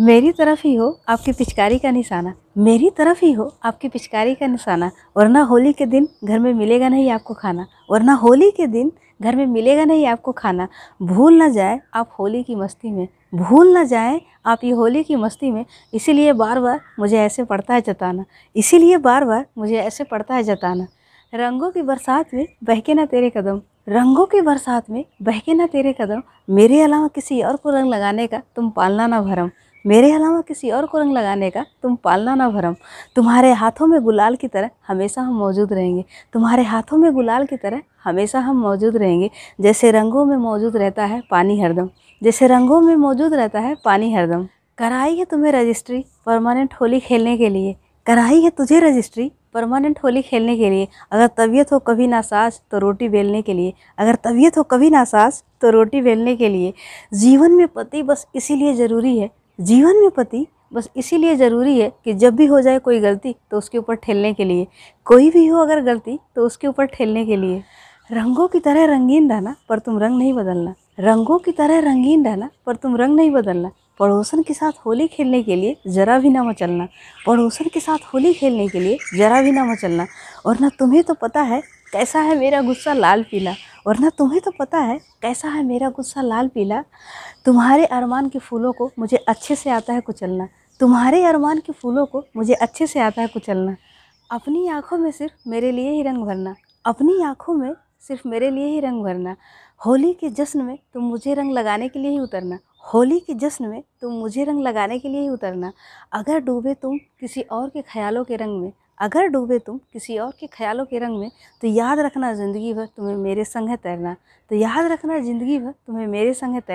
मेरी तरफ़ ही हो आपकी पिचकारी का निशाना। मेरी तरफ़ ही हो आपकी पिचकारी का निशाना। वरना होली के दिन घर में मिलेगा नहीं आपको खाना। वरना होली के दिन घर में मिलेगा नहीं आपको खाना। भूल ना जाए आप होली की मस्ती में। भूल ना जाए आप ये होली की मस्ती में। इसीलिए बार बार मुझे ऐसे पड़ता है जताना। इसीलिए बार बार मुझे ऐसे पड़ता है जताना। रंगों की बरसात में बहके ना तेरे कदम। रंगों की बरसात में बहके ना तेरे कदम। मेरे अलावा किसी और को रंग लगाने का तुम पालना ना भरम। मेरे अलावा किसी और को रंग लगाने का तुम पालना ना भरम। तुम्हारे हाथों में गुलाल की तरह हमेशा हम मौजूद रहेंगे। तुम्हारे हाथों में गुलाल की तरह हमेशा हम मौजूद रहेंगे। जैसे रंगों में मौजूद रहता है पानी हरदम। जैसे रंगों में मौजूद रहता है पानी हरदम। कराई है तुम्हें रजिस्ट्री परमानेंट होली खेलने के लिए। कराई है तुझे रजिस्ट्री। परमानेंट होली खेलने के लिए, अगर तबीयत हो कभी नासाज तो रोटी बेलने के लिए। अगर तबीयत हो कभी नासाज तो रोटी बेलने के लिए। जीवन में पति बस इसीलिए ज़रूरी है, जीवन में पति बस इसीलिए ज़रूरी है कि जब भी हो जाए कोई गलती तो उसके ऊपर ठेलने के लिए। कोई भी हो अगर गलती तो उसके ऊपर ठेलने के लिए। रंगों की तरह रंगीन रहना, पर तुम रंग नहीं बदलना। रंगों की तरह रंगीन रहना, पर तुम रंग नहीं बदलना। पड़ोसन के साथ होली खेलने के लिए ज़रा भी ना मचलना। पड़ोसन के साथ होली खेलने के लिए ज़रा भी ना मचलना। और ना तुम्हें तो पता है कैसा है मेरा गुस्सा लाल पीला। और ना तुम्हें तो पता है कैसा है मेरा गुस्सा लाल पीला। तुम्हारे अरमान के फूलों को मुझे अच्छे से आता है कुचलना। तुम्हारे अरमान के फूलों को मुझे अच्छे से आता है कुचलना। अपनी आँखों में सिर्फ़ मेरे लिए ही रंग भरना। अपनी आँखों में सिर्फ़ मेरे लिए ही रंग भरना। होली के जश्न में तुम मुझे रंग लगाने के लिए ही उतरना। होली के जश्न में तुम मुझे रंग लगाने के लिए ही उतरना। अगर डूबे तुम किसी और के ख्यालों के रंग में, अगर डूबे तुम किसी और के ख्यालों के रंग में तो याद रखना ज़िंदगी भर तुम्हें मेरे संग है तैरना। तो याद रखना ज़िंदगी भर तुम्हें मेरे संग है तैरना।